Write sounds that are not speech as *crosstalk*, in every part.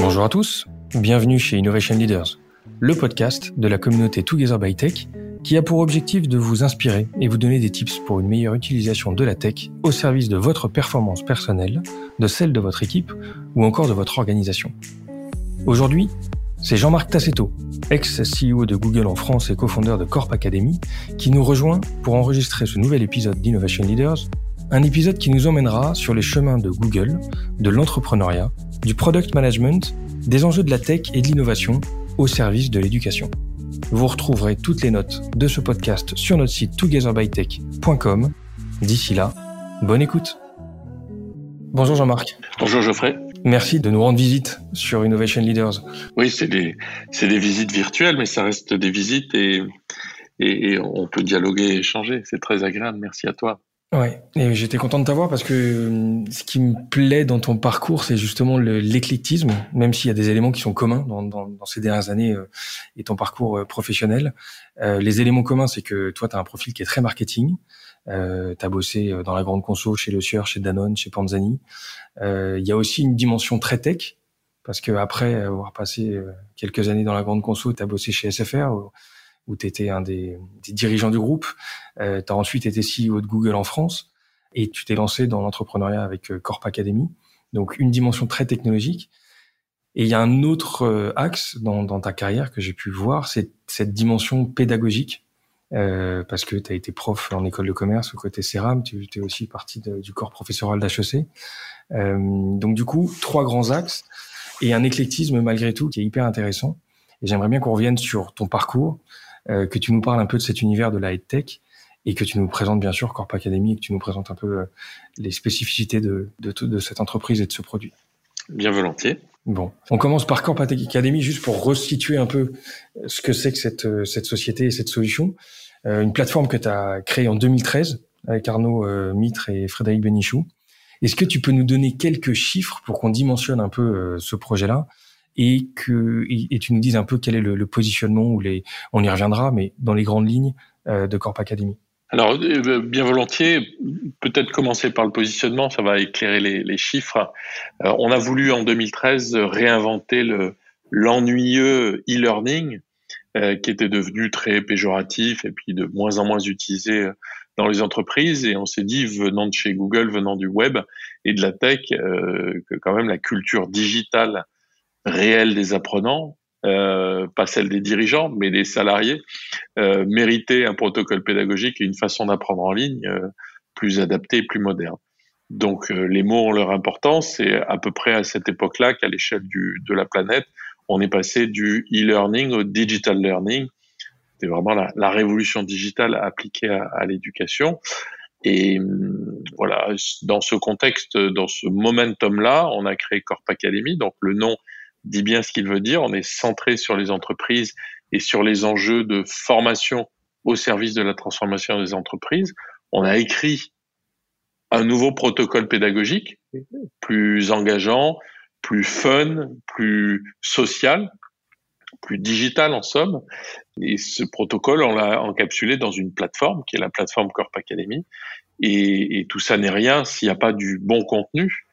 Bonjour à tous, bienvenue chez Innovation Leaders, le podcast de la communauté Together by Tech qui a pour objectif de vous inspirer et vous donner des tips pour une meilleure utilisation de la tech au service de votre performance personnelle, de celle de votre équipe ou encore de votre organisation. Aujourd'hui, c'est Jean-Marc Tassetto, ex-CEO de Google en France et cofondeur de Corp Academy, qui nous rejoint pour enregistrer ce nouvel épisode d'Innovation Leaders, un épisode qui nous emmènera sur les chemins de Google, de l'entrepreneuriat, du product management, des enjeux de la tech et de l'innovation au service de l'éducation. Vous retrouverez toutes les notes de ce podcast sur notre site togetherbytech.com. D'ici là, bonne écoute. Bonjour Jean-Marc. Bonjour Geoffrey. Merci de nous rendre visite sur Innovation Leaders. Oui, c'est des, visites virtuelles, mais ça reste des visites et, et, on peut dialoguer et échanger. C'est très agréable. Merci à toi. Ouais, et j'étais content de t'avoir parce que euh, ce qui me plaît dans ton parcours, c'est justement l'éclectisme, même s'il y a des éléments qui sont communs dans, ces dernières années euh, et ton parcours euh, professionnel. les éléments communs, c'est que toi, tu as un profil qui est très marketing. Euh, tu as bossé dans la grande conso chez Le Sieur, chez Danone, chez Panzani. Il y a aussi une dimension très tech, parce que après avoir passé quelques années dans la grande conso, tu as bossé chez SFR, où tu étais un des, dirigeants du groupe. Euh, tu as ensuite été CEO de Google en France et tu t'es lancé dans l'entrepreneuriat avec euh, Corp Academy. Donc une dimension très technologique. Et il y a un autre euh, axe dans, dans ta carrière que j'ai pu voir, c'est cette dimension pédagogique. Euh, parce que tu as été prof en école de commerce au côté CERAM, tu es aussi partie du corps professoral d'HEC. Euh, donc du coup, trois grands axes et un éclectisme malgré tout qui est hyper intéressant. Et j'aimerais bien qu'on revienne sur ton parcours, que tu nous parles un peu de cet univers de la high tech et que tu nous présentes bien sûr Corp Academy et que tu nous présentes un peu euh, les spécificités de, de, de cette entreprise et de ce produit. Bien volontiers. Bon, on commence par Corp Academy juste pour restituer un peu ce que c'est que cette, euh, cette société et cette solution. Euh, une plateforme que tu as créée en 2013 avec Arnaud euh, Mitre et Frédéric Benichou. Est-ce que tu peux nous donner quelques chiffres pour qu'on dimensionne un peu ce projet-là et que et, tu nous dises un peu quel est le, positionnement ou les on y reviendra mais dans les grandes lignes euh, de Corp Academy. Alors euh, bien volontiers, peut-être commencer par le positionnement, ça va éclairer les, chiffres. Euh, on a voulu en 2013 réinventer le l'ennuyeux e-learning qui était devenu très péjoratif et puis de moins en moins utilisé dans les entreprises et on s'est dit venant de chez Google, venant du web et de la tech, que quand même la culture digitale réelle des apprenants, euh, pas celle des dirigeants, mais des salariés, euh, mériter un protocole pédagogique et une façon d'apprendre en ligne euh, plus adaptée et plus moderne. Donc euh, les mots ont leur importance et à peu près à cette époque-là qu'à l'échelle de la planète, on est passé du e-learning au digital learning. C'est vraiment la, la, révolution digitale appliquée à, à l'éducation. Et hum, voilà, dans ce contexte, dans ce momentum-là, on a créé Corp Academy. Donc le nom dit bien ce qu'il veut dire. On est centré sur les entreprises et sur les enjeux de formation au service de la transformation des entreprises. On a écrit un nouveau protocole pédagogique, plus engageant, plus fun, plus social, plus digital en somme. Et ce protocole, on l'a encapsulé dans une plateforme qui est la plateforme Corp Academy. Et, et tout ça n'est rien s'il n'y a pas du bon contenu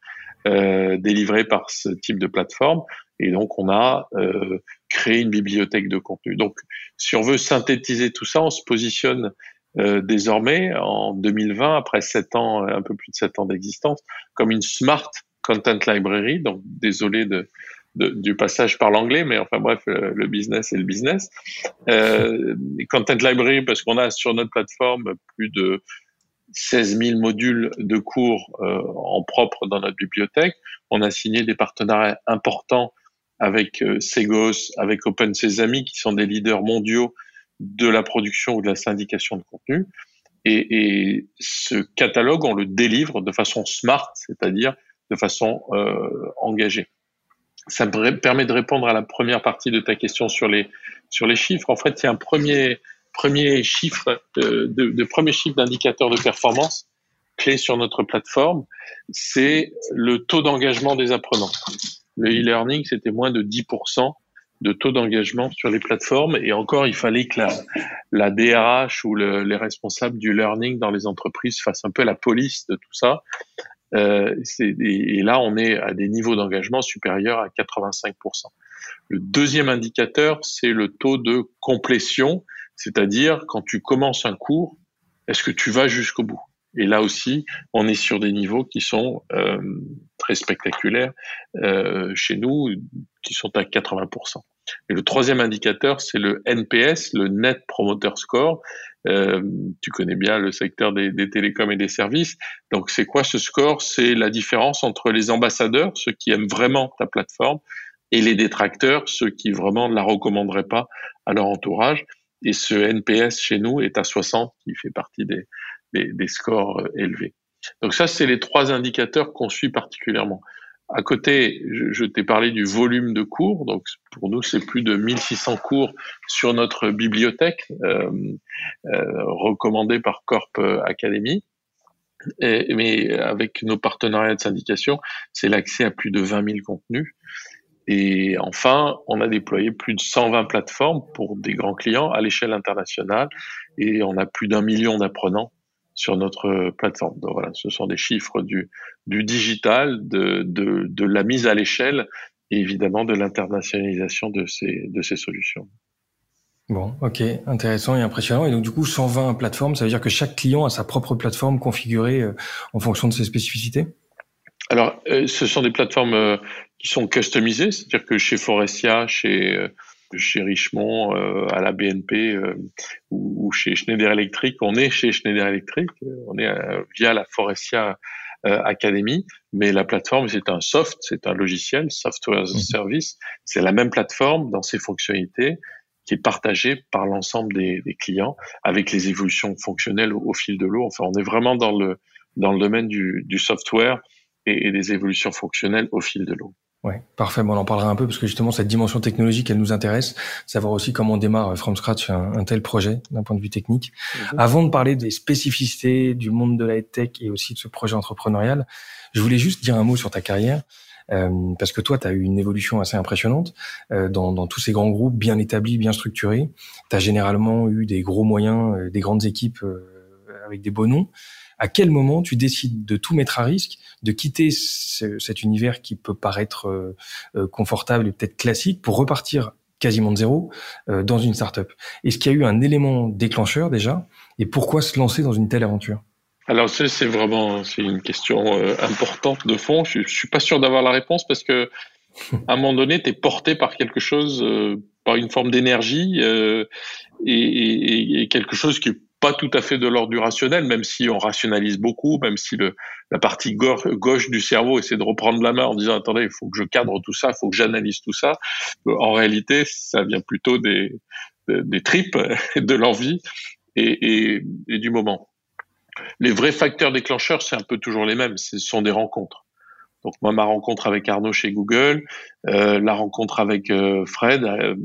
euh, délivré par ce type de plateforme. Et donc, on a euh, créé une bibliothèque de contenu. Donc, si on veut synthétiser tout ça, on se positionne euh, désormais en 2020, après sept ans, un peu plus de sept ans d'existence, comme une smart content library. Donc, désolé de, de, du passage par l'anglais, mais enfin bref, le, business est le business. Euh, content library parce qu'on a sur notre plateforme plus de 16 000 modules de cours euh, en propre dans notre bibliothèque. On a signé des partenariats importants avec euh, Segos, avec Open Sesame, qui sont des leaders mondiaux de la production ou de la syndication de contenu. Et, et ce catalogue, on le délivre de façon smart, c'est-à-dire de façon euh, engagée. Ça me permet de répondre à la première partie de ta question sur les sur les chiffres. En fait, il y a un premier premier chiffre de, de, de premier chiffre d'indicateur de performance clé sur notre plateforme, c'est le taux d'engagement des apprenants. Le e-learning, c'était moins de 10% de taux d'engagement sur les plateformes. Et encore, il fallait que la, la DRH ou le, les responsables du learning dans les entreprises fassent un peu la police de tout ça. Euh, et, là, on est à des niveaux d'engagement supérieurs à 85%. Le deuxième indicateur, c'est le taux de complétion, c'est-à-dire quand tu commences un cours, est-ce que tu vas jusqu'au bout? Et là aussi, on est sur des niveaux qui sont euh, très spectaculaires euh, chez nous, qui sont à 80%. Et le troisième indicateur, c'est le NPS, le Net Promoter Score. Euh, tu connais bien le secteur des, des télécoms et des services. Donc, c'est quoi ce score? C'est la différence entre les ambassadeurs, ceux qui aiment vraiment ta plateforme, et les détracteurs, ceux qui vraiment ne la recommanderaient pas à leur entourage. Et ce NPS chez nous est à 60, qui fait partie des, des, des scores euh, élevés. Donc ça, c'est les trois indicateurs qu'on suit particulièrement. À côté, je, je t'ai parlé du volume de cours. Donc pour nous, c'est plus de 1600 cours sur notre bibliothèque euh, euh, recommandée par Corp Academy. Mais avec nos partenariats de syndication, c'est l'accès à plus de 20 000 contenus. Et enfin, on a déployé plus de 120 plateformes pour des grands clients à l'échelle internationale et on a plus d'un million d'apprenants sur notre plateforme. Donc voilà, ce sont des chiffres du, du digital, de, de, la mise à l'échelle et évidemment de l'internationalisation de ces, de ces solutions. Bon, ok, intéressant et impressionnant. Et donc du coup, 120 plateformes, ça veut dire que chaque client a sa propre plateforme configurée euh, en fonction de ses spécificités? Alors, euh, ce sont des plateformes euh, qui sont customisées, c'est-à-dire que chez Forestia, chez euh, chez Richemont, à la BNP ou, chez Schneider Electric, on est chez Schneider Electric, on est via la Forestia Academy, mais la plateforme c'est un soft, c'est un logiciel, software as a mmh. service, c'est la même plateforme dans ses fonctionnalités qui est partagée par l'ensemble des, des, clients avec les évolutions fonctionnelles au, fil de l'eau. Enfin, on est vraiment dans le dans le domaine du, du software et, des évolutions fonctionnelles au fil de l'eau. Ouais, parfait. Bon, on en parlera un peu parce que justement cette dimension technologique, elle nous intéresse. Savoir aussi comment on démarre from scratch un, tel projet d'un point de vue technique. Mhm. Avant de parler des spécificités du monde de la tech et aussi de ce projet entrepreneurial, je voulais juste dire un mot sur ta carrière. Euh, parce que toi, tu as eu une évolution assez impressionnante euh, dans, dans, tous ces grands groupes bien établis, bien structurés. Tu as généralement eu des gros moyens, euh, des grandes équipes euh, avec des beaux noms à quel moment tu décides de tout mettre à risque, de quitter cet univers qui peut paraître euh, euh, confortable et peut-être classique pour repartir quasiment de zéro euh, dans une startup? Est-ce qu'il y a eu un élément déclencheur déjà? Et pourquoi se lancer dans une telle aventure? Alors c'est vraiment c'est une question importante de fond. Je, je suis pas sûr d'avoir la réponse parce que à un moment donné, tu es porté par quelque chose, par une forme d'énergie et, quelque chose qui pas tout à fait de l'ordre du rationnel, même si on rationalise beaucoup, même si le, la partie gauche, du cerveau essaie de reprendre la main en disant attendez, il faut que je cadre tout ça, il faut que j'analyse tout ça. En réalité, ça vient plutôt des, des, tripes, *laughs* de l'envie et, et, et du moment. Les vrais facteurs déclencheurs, c'est un peu toujours les mêmes, ce sont des rencontres. Donc moi, ma rencontre avec Arnaud chez Google, euh, la rencontre avec euh, Fred, euh,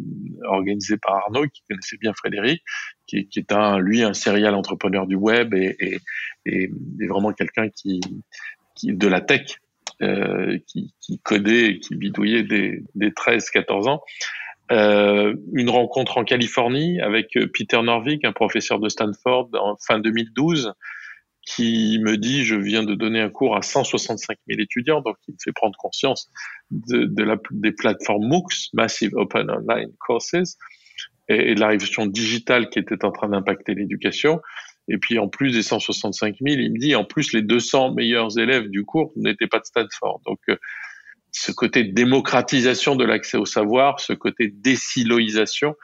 organisée par Arnaud, qui connaissait bien Frédéric, qui, qui, est un, lui un serial entrepreneur du web et, et, et, vraiment quelqu'un qui, qui de la tech, euh, qui, qui, codait qui bidouillait des, des 13-14 ans. Euh, une rencontre en Californie avec Peter Norvig, un professeur de Stanford en fin 2012, qui me dit je viens de donner un cours à 165 000 étudiants, donc il me fait prendre conscience de, la, des plateformes MOOCs, Massive Open Online Courses, et, et de la révolution digitale qui était en train d'impacter l'éducation. Et puis en plus des 165 000, il me dit en plus les 200 meilleurs élèves du cours n'étaient pas de Stanford. Donc euh, ce côté démocratisation de l'accès au savoir, ce côté désiloisation,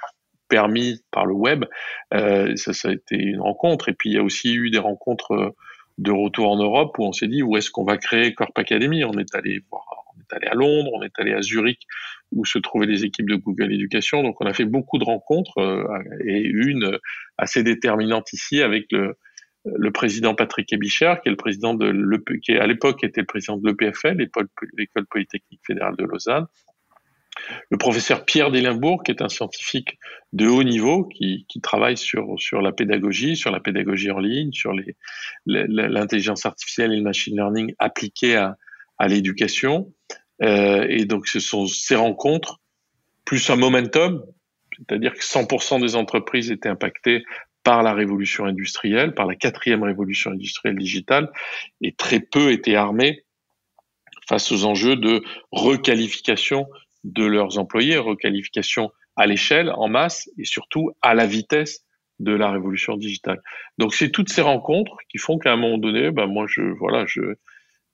permis par le web. Euh, ça, a été une rencontre. Et puis il y a aussi eu des rencontres euh, de retour en Europe où on s'est dit où est-ce qu'on va créer Corp Academy? On est allé voir, on est allé à Londres, on est allé à Zurich où se trouvaient les équipes de Google Éducation. Donc on a fait beaucoup de rencontres euh, et une assez déterminante ici avec le, président Patrick Ebicher, qui est le président de qui à l'époque était le président de l'EPFL, l'école polytechnique fédérale de Lausanne, le professeur Pierre Delimbourg, qui est un scientifique de haut niveau, qui, travaille sur, sur la pédagogie, sur la pédagogie en ligne, sur l'intelligence artificielle et le machine learning appliqués à, à l'éducation. Euh, et donc, ce sont ces rencontres, plus un momentum, c'est-à-dire que 100% des entreprises étaient impactées par la révolution industrielle, par la quatrième révolution industrielle digitale, et très peu étaient armés face aux enjeux de requalification de leurs employés, requalification à l'échelle, en masse, et surtout à la vitesse de la révolution digitale. Donc c'est toutes ces rencontres qui font qu'à un moment donné, ben moi je voilà, je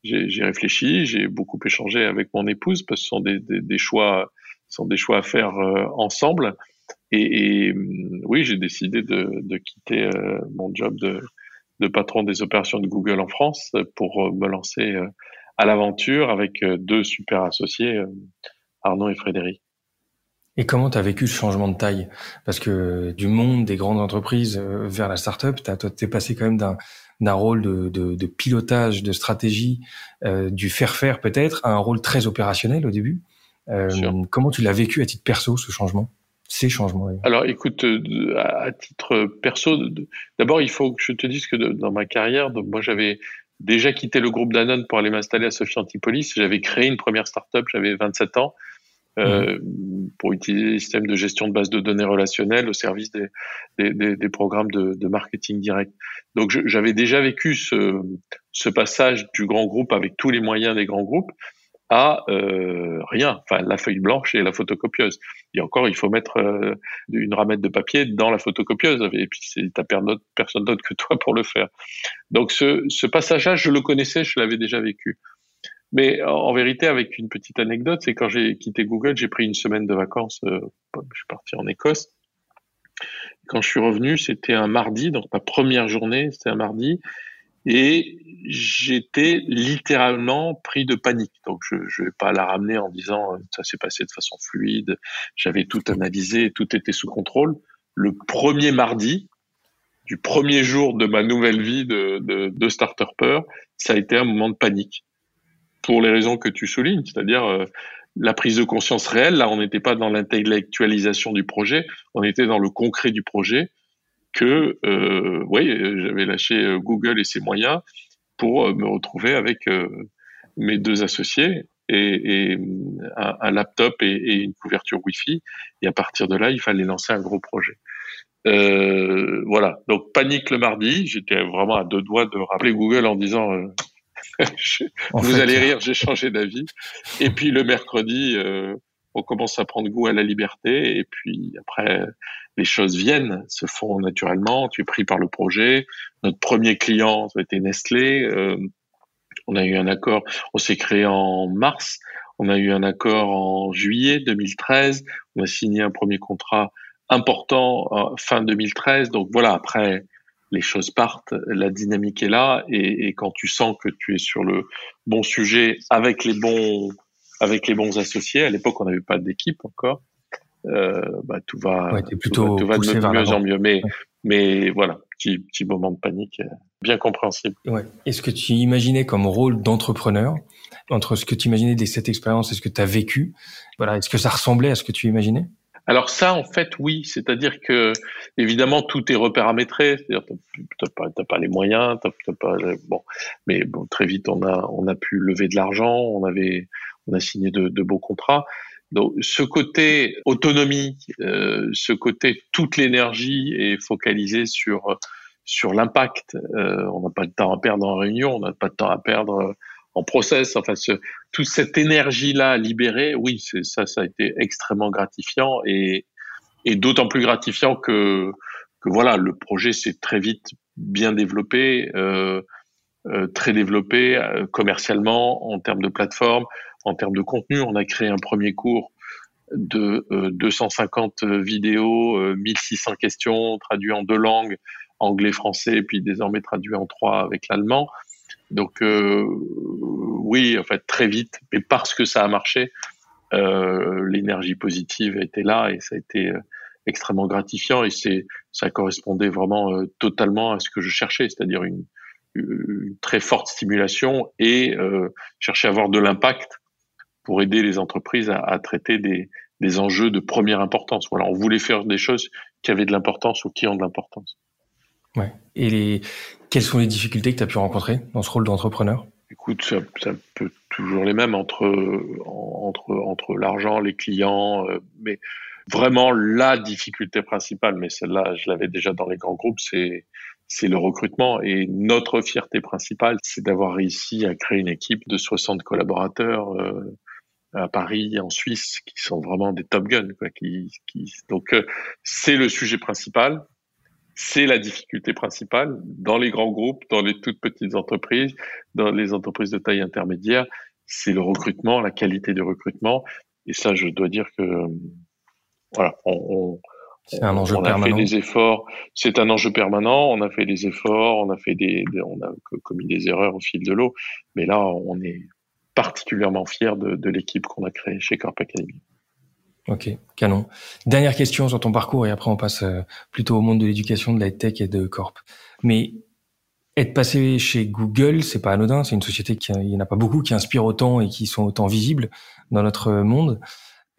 j'ai réfléchi, j'ai beaucoup échangé avec mon épouse parce que ce sont des, des, des choix sont des choix à faire euh, ensemble. Et, et oui, j'ai décidé de, de quitter euh, mon job de, de patron des opérations de Google en France pour euh, me lancer à l'aventure avec deux super associés, Arnaud et Frédéric. Et comment tu as vécu ce changement de taille? Parce que du monde des grandes entreprises euh, vers la startup, tu es passé quand même d'un rôle de, de, de, pilotage, de stratégie, euh, du faire-faire peut-être, à un rôle très opérationnel au début. Euh, comment tu l'as vécu à titre perso, ce changement? Ces changements Alors écoute, euh, à titre perso, d'abord il faut que je te dise que dans ma carrière, donc moi j'avais déjà quitté le groupe Danone pour aller m'installer à Sophie Antipolis. J'avais créé une première startup, j'avais 27 ans. Euh, pour utiliser les systèmes de gestion de base de données relationnelles au service des, des, des, programmes de, de, marketing direct. Donc j'avais déjà vécu ce, ce, passage du grand groupe avec tous les moyens des grands groupes à euh, rien, enfin la feuille blanche et la photocopieuse. Et encore, il faut mettre euh, une ramette de papier dans la photocopieuse, et puis t'as personne d'autre que toi pour le faire. Donc ce, ce passage-là, je le connaissais, je l'avais déjà vécu. Mais en vérité, avec une petite anecdote, c'est quand j'ai quitté Google, j'ai pris une semaine de vacances. Euh, je suis parti en Écosse. Quand je suis revenu, c'était un mardi, donc ma première journée, c'était un mardi, et j'étais littéralement pris de panique. Donc je ne vais pas la ramener en disant euh, ça s'est passé de façon fluide, j'avais tout analysé, tout était sous contrôle. Le premier mardi, du premier jour de ma nouvelle vie de, de, de starter ça a été un moment de panique pour les raisons que tu soulignes, c'est-à-dire euh, la prise de conscience réelle. Là, on n'était pas dans l'intellectualisation du projet, on était dans le concret du projet. Que, euh, oui, j'avais lâché euh, Google et ses moyens pour me retrouver avec mes deux associés et, un, laptop et, une couverture Wi-Fi. Et à partir de là, il fallait lancer un gros projet. Euh, voilà. Donc panique le mardi. J'étais vraiment à deux doigts de rappeler Google en disant *laughs* vous allez rire, j'ai changé d'avis. Et puis le mercredi, euh, on commence à prendre goût à la liberté. Et puis après, les choses viennent, se font naturellement. Tu es pris par le projet. Notre premier client, ça a été Nestlé. Euh, on a eu un accord. On s'est créé en mars. On a eu un accord en juillet 2013. On a signé un premier contrat important euh, fin 2013. Donc voilà, après les choses partent, la dynamique est là, et, et, quand tu sens que tu es sur le bon sujet avec les bons avec les bons associés, à l'époque on n'avait pas d'équipe encore, euh, bah, tout va ouais, plutôt tout va, de mieux en mieux. Mais mais voilà, petit petit moment de panique, euh, bien compréhensible. Ouais. Est-ce que tu imaginais comme rôle d'entrepreneur entre ce que tu imaginais de cette expérience et ce que tu as vécu, voilà, est-ce que ça ressemblait à ce que tu imaginais? Alors ça, en fait, oui, c'est-à-dire que évidemment tout est reparamétré, c'est-à-dire t'as pas, pas les moyens, t'as pas bon, mais bon, très vite on a on a pu lever de l'argent, on avait on a signé de, de beaux contrats. Donc ce côté autonomie, euh, ce côté toute l'énergie est focalisée sur sur l'impact. Euh, on n'a pas de temps à perdre en réunion, on n'a pas de temps à perdre en process. Enfin, ce, toute cette énergie-là libérée, oui, ça, ça a été extrêmement gratifiant et, d'autant plus gratifiant que, voilà, le projet s'est très vite bien développé, euh, euh, très développé euh, commercialement en termes de plateforme, en termes de contenu. On a créé un premier cours de 250 vidéos, 1600 questions traduites en deux langues, anglais, français, puis désormais traduit en trois avec l'allemand. Donc oui, en fait, très vite, mais parce que ça a marché, euh, l'énergie positive était là et ça a été euh, extrêmement gratifiant et c'est ça correspondait vraiment euh, totalement à ce que je cherchais, c'est-à-dire une, très forte stimulation et chercher à avoir de l'impact pour aider les entreprises à, traiter des, enjeux de première importance. On voulait faire des choses qui avaient de l'importance ou qui ont de l'importance. Et les... quelles sont les difficultés que tu as pu rencontrer dans ce rôle d'entrepreneur? Écoute, ça, ça, peut toujours les mêmes entre entre entre l'argent, les clients, euh, mais Vraiment, la difficulté principale, mais celle-là, je l'avais déjà dans les grands groupes, c'est c'est le recrutement. Et notre fierté principale, c'est d'avoir réussi à créer une équipe de 60 collaborateurs euh, à Paris, en Suisse, qui sont vraiment des top guns. Quoi, qui, qui... Donc, euh, c'est le sujet principal. C'est la difficulté principale dans les grands groupes, dans les toutes petites entreprises, dans les entreprises de taille intermédiaire. C'est le recrutement, la qualité du recrutement. Et ça, je dois dire que voilà, on, c'est un enjeu on a fait des efforts. C'est un enjeu permanent. On a fait des efforts, on a fait des, on a commis des erreurs au fil de l'eau. Mais là, on est particulièrement fier de, de l'équipe qu'on a créée chez Corp Academy. Ok, canon. Dernière question sur ton parcours et après on passe euh, plutôt au monde de l'éducation, de la tech et de Corp. Mais être passé chez Google, c'est pas anodin. C'est une société qui, il n'y en a pas beaucoup qui inspirent autant et qui sont autant visibles dans notre monde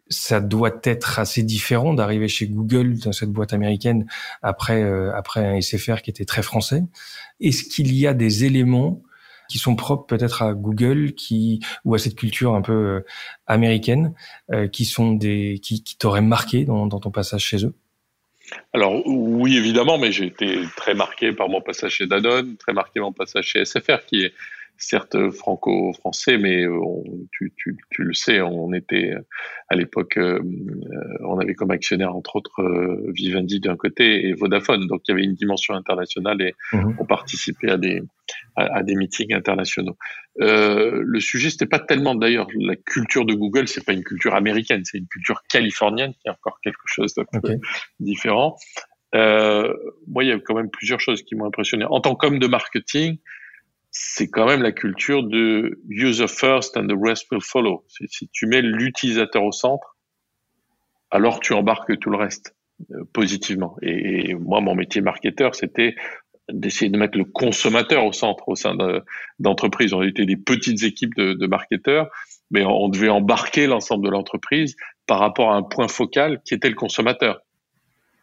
ça doit être assez différent d'arriver chez Google dans cette boîte américaine après euh, après un SFR qui était très français. Est-ce qu'il y a des éléments qui sont propres peut-être à Google qui ou à cette culture un peu euh, américaine euh, qui sont des qui, qui t'auraient marqué dans, dans ton passage chez eux? Alors oui, évidemment, mais j'ai été très marqué par mon passage chez Danone, très marqué mon passage chez SFR, qui est certes franco-français, mais euh, tu, tu, tu, le sais, on était à l'époque, euh, on avait comme actionnaire entre autres euh, Vivendi d'un côté et Vodafone, donc il y avait une dimension internationale et mhm. on participait à des à, des meetings internationaux. Euh, le sujet, c'était pas tellement d'ailleurs la culture de Google, c'est pas une culture américaine, c'est une culture californienne qui est encore quelque chose de différent. Euh, moi, il y a quand même plusieurs choses qui m'ont impressionné. En tant qu'homme de marketing, c'est quand même la culture de user first and the rest will follow. Si tu mets l'utilisateur au centre, alors tu embarques tout le reste euh, positivement. Et, moi, mon métier marketeur, c'était d'essayer de mettre le consommateur au centre au sein d'entreprises. on était des petites équipes de, de marketeurs, mais on devait embarquer l'ensemble de l'entreprise par rapport à un point focal qui était le consommateur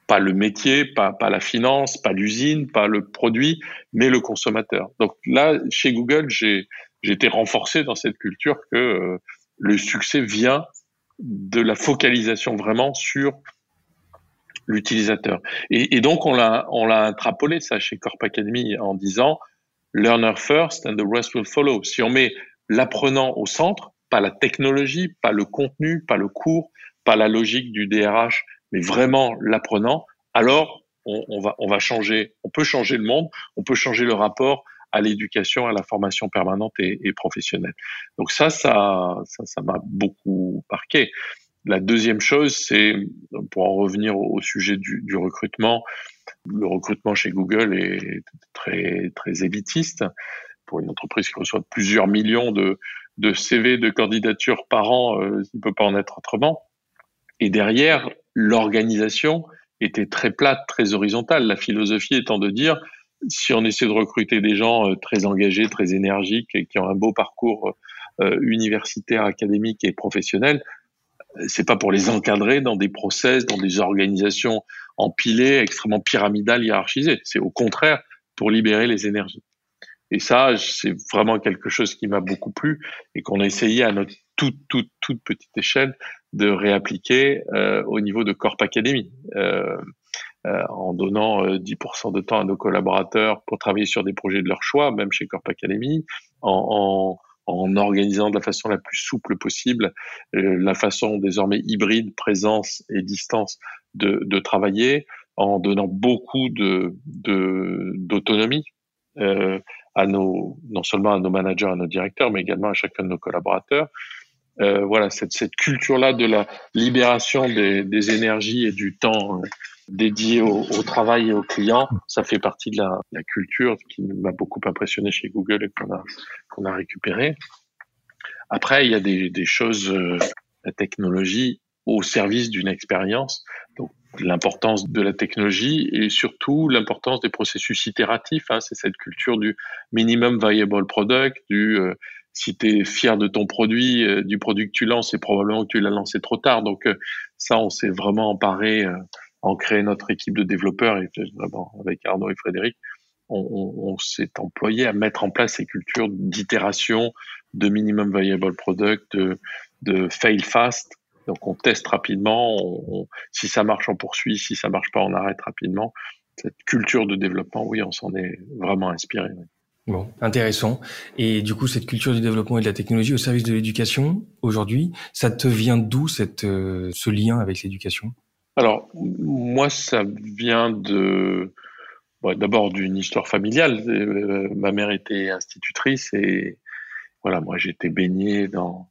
pas le métier, pas, pas la finance, pas l'usine, pas le produit, mais le consommateur. Donc là, chez Google, j'ai été renforcé dans cette culture que euh, le succès vient de la focalisation vraiment sur l'utilisateur. Et, et, donc on l'a on l'a intrapolé ça chez Corp Academy en disant learner first and the rest will follow. Si on met l'apprenant au centre, pas la technologie, pas le contenu, pas le cours, pas la logique du DRH, mais vraiment l'apprenant, alors on, va, changer, on peut changer le monde, on peut changer le rapport à l'éducation, à la formation permanente et, professionnelle. Donc ça, ça, ça, m'a beaucoup marqué. La deuxième chose, c'est, pour en revenir au, sujet du, recrutement, le recrutement chez Google est très, très élitiste. Pour une entreprise qui reçoit plusieurs millions de, de CV, de candidatures par an, euh, il ne peut pas en être autrement. Et derrière, l'organisation était très plate, très horizontale. La philosophie étant de dire, si on essaie de recruter des gens euh, très engagés, très énergiques et qui ont un beau parcours euh, universitaire, académique et professionnel, euh, c'est pas pour les encadrer dans des process, dans des organisations empilées, extrêmement pyramidales, hiérarchisées. C'est au contraire pour libérer les énergies. Et ça, c'est vraiment quelque chose qui m'a beaucoup plu et qu'on a essayé à notre toute, toute, toute petite échelle de réappliquer euh, au niveau de Corp Academy. Euh, euh, en donnant 10% de temps à nos collaborateurs pour travailler sur des projets de leur choix, même chez Corp Academy, en, en, en organisant de la façon la plus souple possible la façon désormais hybride, présence et distance de, de travailler, en donnant beaucoup de d'autonomie euh, à nos, non seulement à nos managers, à nos directeurs, mais également à chacun de nos collaborateurs. Euh, voilà, cette, cette culture-là de la libération des, énergies et du temps euh, dédié au, travail et aux clients, ça fait partie de la, culture qui m'a beaucoup impressionné chez Google et qu'on a, qu'on a récupéré. Après, il y a des, des choses, euh, la technologie au service d'une expérience. Donc, l'importance de la technologie et surtout l'importance des processus itératifs. Hein, c'est cette culture du minimum viable product, du si tu es fier de ton produit, euh, du produit que tu lances, c'est probablement que tu l'as lancé trop tard. Donc euh, ça, on s'est vraiment emparé euh, en créant notre équipe de développeurs et vraiment avec Arnaud et Frédéric, on, s'est employé à mettre en place ces cultures d'itération, de minimum viable product, de, fail fast. Donc on teste rapidement, si ça marche, on poursuit, si ça marche pas, on arrête rapidement. Cette culture de développement, oui, on s'en est vraiment inspiré. Bon, intéressant. Et du coup, cette culture du développement et de la technologie au service de l'éducation, aujourd'hui, ça te vient d'où euh, ce lien avec l'éducation? Alors, moi, ça vient de d'abord d'une histoire familiale. Euh, ma mère était institutrice et voilà, moi j'étais baigné dans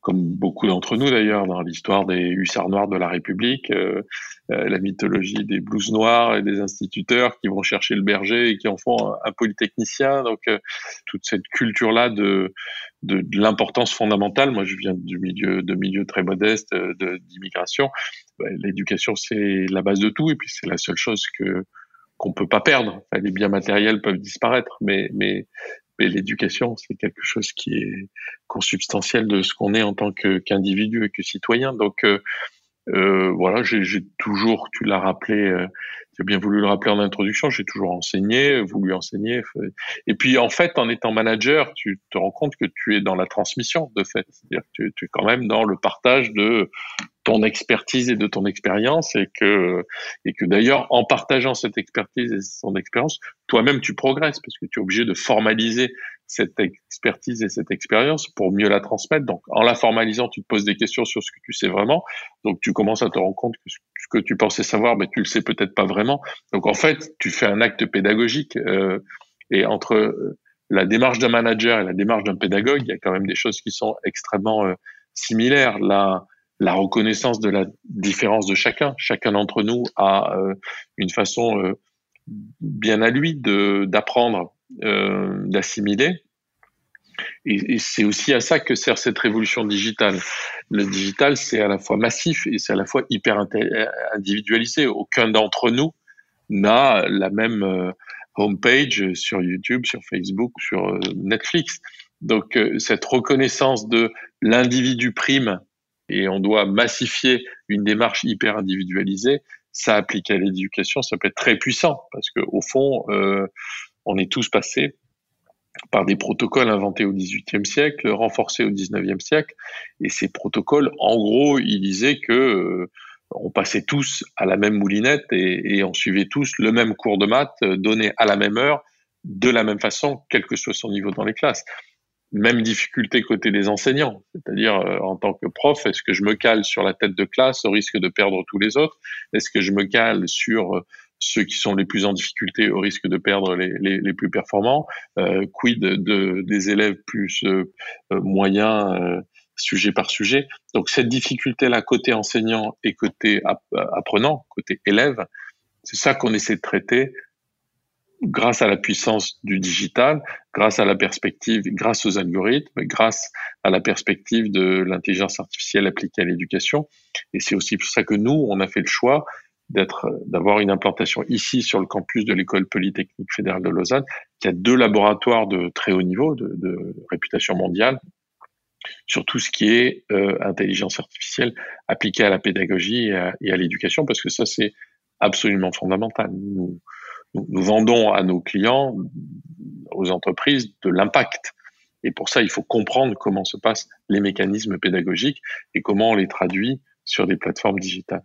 comme beaucoup d'entre nous d'ailleurs, dans l'histoire des hussards noirs de la République, euh, euh, la mythologie des blouses noires et des instituteurs qui vont chercher le berger et qui en font un, polytechnicien. Donc euh, toute cette culture-là de, de, l'importance fondamentale. Moi, je viens du milieu de milieu très modeste d'immigration. Bah, l'éducation, c'est la base de tout et puis c'est la seule chose que qu'on peut pas perdre. les biens matériels peuvent disparaître, mais mais l'éducation, c'est quelque chose qui est consubstantiel de ce qu'on est en tant qu'individu et que citoyen. Donc euh, voilà, j'ai toujours, tu l'as rappelé, euh, tu as bien voulu le rappeler en introduction, j'ai toujours enseigné, voulu enseigner. Et puis en fait, en étant manager, tu te rends compte que tu es dans la transmission de fait, c'est-à-dire que tu, tu, es quand même dans le partage de ton expertise et de ton expérience et que et que d'ailleurs en partageant cette expertise et son expérience, toi-même tu progresses parce que tu es obligé de formaliser cette expertise et cette expérience pour mieux la transmettre. Donc en la formalisant, tu te poses des questions sur ce que tu sais vraiment. Donc tu commences à te rendre compte que ce que tu pensais savoir, mais tu le sais peut-être pas vraiment. Donc en fait, tu fais un acte pédagogique euh, et entre euh, la démarche d'un manager et la démarche d'un pédagogue, il y a quand même des choses qui sont extrêmement euh, similaires. Là, la reconnaissance de la différence de chacun. Chacun d'entre nous a une façon bien à lui d'apprendre, d'assimiler. Et, c'est aussi à ça que sert cette révolution digitale. Le digital, c'est à la fois massif et c'est à la fois hyper individualisé. Aucun d'entre nous n'a la même homepage sur YouTube, sur Facebook, sur Netflix. Donc cette reconnaissance de l'individu prime et on doit massifier une démarche hyper individualisée, ça applique à l'éducation, ça peut être très puissant parce que au fond, euh, on est tous passés par des protocoles inventés au XVIIIe siècle, renforcés au XIXe siècle, et ces protocoles, en gros, ils disaient que euh, on passait tous à la même moulinette et, on suivait tous le même cours de maths euh, donné à la même heure, de la même façon, quel que soit son niveau dans les classes. Même difficulté côté des enseignants, c'est-à-dire euh, en tant que prof, est-ce que je me cale sur la tête de classe au risque de perdre tous les autres? Est-ce que je me cale sur ceux qui sont les plus en difficulté au risque de perdre les, les, les plus performants euh, Quid de, des élèves plus euh, moyens sujet par sujet? Donc cette difficulté-là côté enseignant et côté apprenant, côté élève, c'est ça qu'on essaie de traiter grâce à la puissance du digital, grâce à la perspective, grâce aux algorithmes, grâce à la perspective de l'intelligence artificielle appliquée à l'éducation. Et c'est aussi pour ça que nous, on a fait le choix d'être, d'avoir une implantation ici sur le campus de l'école polytechnique fédérale de Lausanne, qui a deux laboratoires de très haut niveau, de, réputation mondiale, sur tout ce qui est euh, intelligence artificielle appliquée à la pédagogie et à, l'éducation, parce que ça, c'est absolument fondamental. Nous, nous, vendons à nos clients, aux entreprises, de l'impact. Et pour ça, il faut comprendre comment se passent les mécanismes pédagogiques et comment on les traduit sur des plateformes digitales.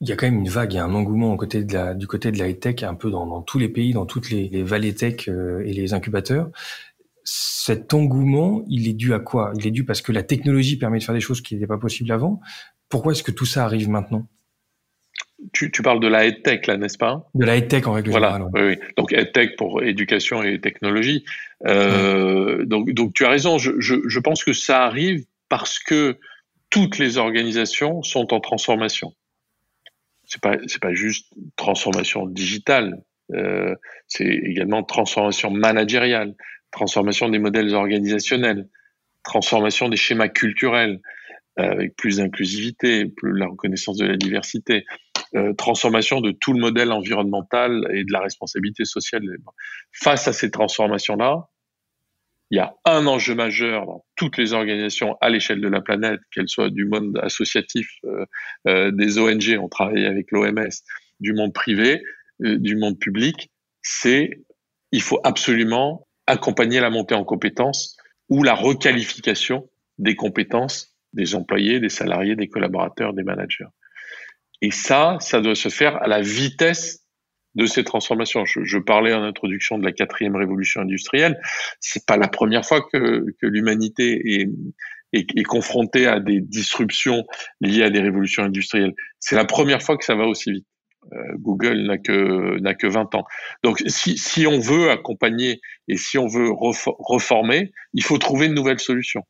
Il y a quand même une vague, il y a un engouement côté de la, du côté de la tech un peu dans, dans, tous les pays, dans toutes les, les vallées tech euh, et les incubateurs. Cet engouement, il est dû à quoi? Il est dû parce que la technologie permet de faire des choses qui n'étaient pas possibles avant. Pourquoi est-ce que tout ça arrive maintenant? Tu, tu, parles de la EdTech, là, n'est-ce pas? De la EdTech en règle voilà, générale. Oui, oui. Donc EdTech pour éducation et technologie. Euh, donc, donc tu as raison. Je, je, je, pense que ça arrive parce que toutes les organisations sont en transformation. C'est pas c'est pas juste transformation digitale. Euh, c'est également transformation managériale, transformation des modèles organisationnels, transformation des schémas culturels euh, avec plus d'inclusivité, plus la reconnaissance de la diversité. Euh, transformation de tout le modèle environnemental et de la responsabilité sociale. Face à ces transformations-là, il y a un enjeu majeur dans toutes les organisations à l'échelle de la planète, qu'elles soient du monde associatif, euh, euh, des ONG, on travaille avec l'OMS, du monde privé, du monde public, c'est il faut absolument accompagner la montée en compétences ou la requalification des compétences des employés, des salariés, des collaborateurs, des managers. Et ça, ça doit se faire à la vitesse de ces transformations. Je, parlais en introduction de la quatrième révolution industrielle. C'est pas la première fois que, l'humanité est, confrontée à des disruptions liées à des révolutions industrielles. C'est la première fois que ça va aussi vite. Euh, Google n'a que n'a que 20 ans. Donc si, si on veut accompagner et si on veut reformer, il faut trouver une nouvelle solution.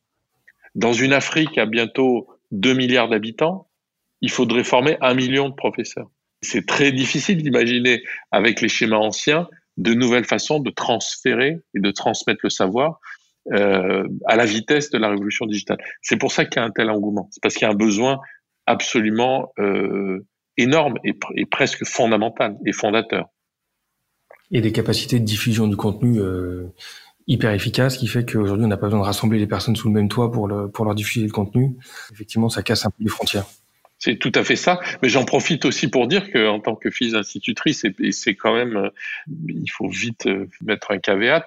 Dans une Afrique à bientôt 2 milliards d'habitants, il faudrait former un million de professeurs. C'est très difficile d'imaginer avec les schémas anciens de nouvelles façons de transférer et de transmettre le savoir euh, à la vitesse de la révolution digitale. C'est pour ça qu'il y a un tel engouement. C'est parce qu'il y a un besoin absolument euh, énorme et, presque fondamental et fondateur. Et des capacités de diffusion du contenu euh, hyper efficaces qui fait qu'aujourd'hui on n'a pas besoin de rassembler les personnes sous le même toit pour, le, pour leur diffuser le contenu. Effectivement, ça casse un peu les frontières. C'est tout à fait ça. Mais j'en profite aussi pour dire que, en tant que fils d'institutrice, et c'est quand même, euh, il faut vite euh, mettre un caveat,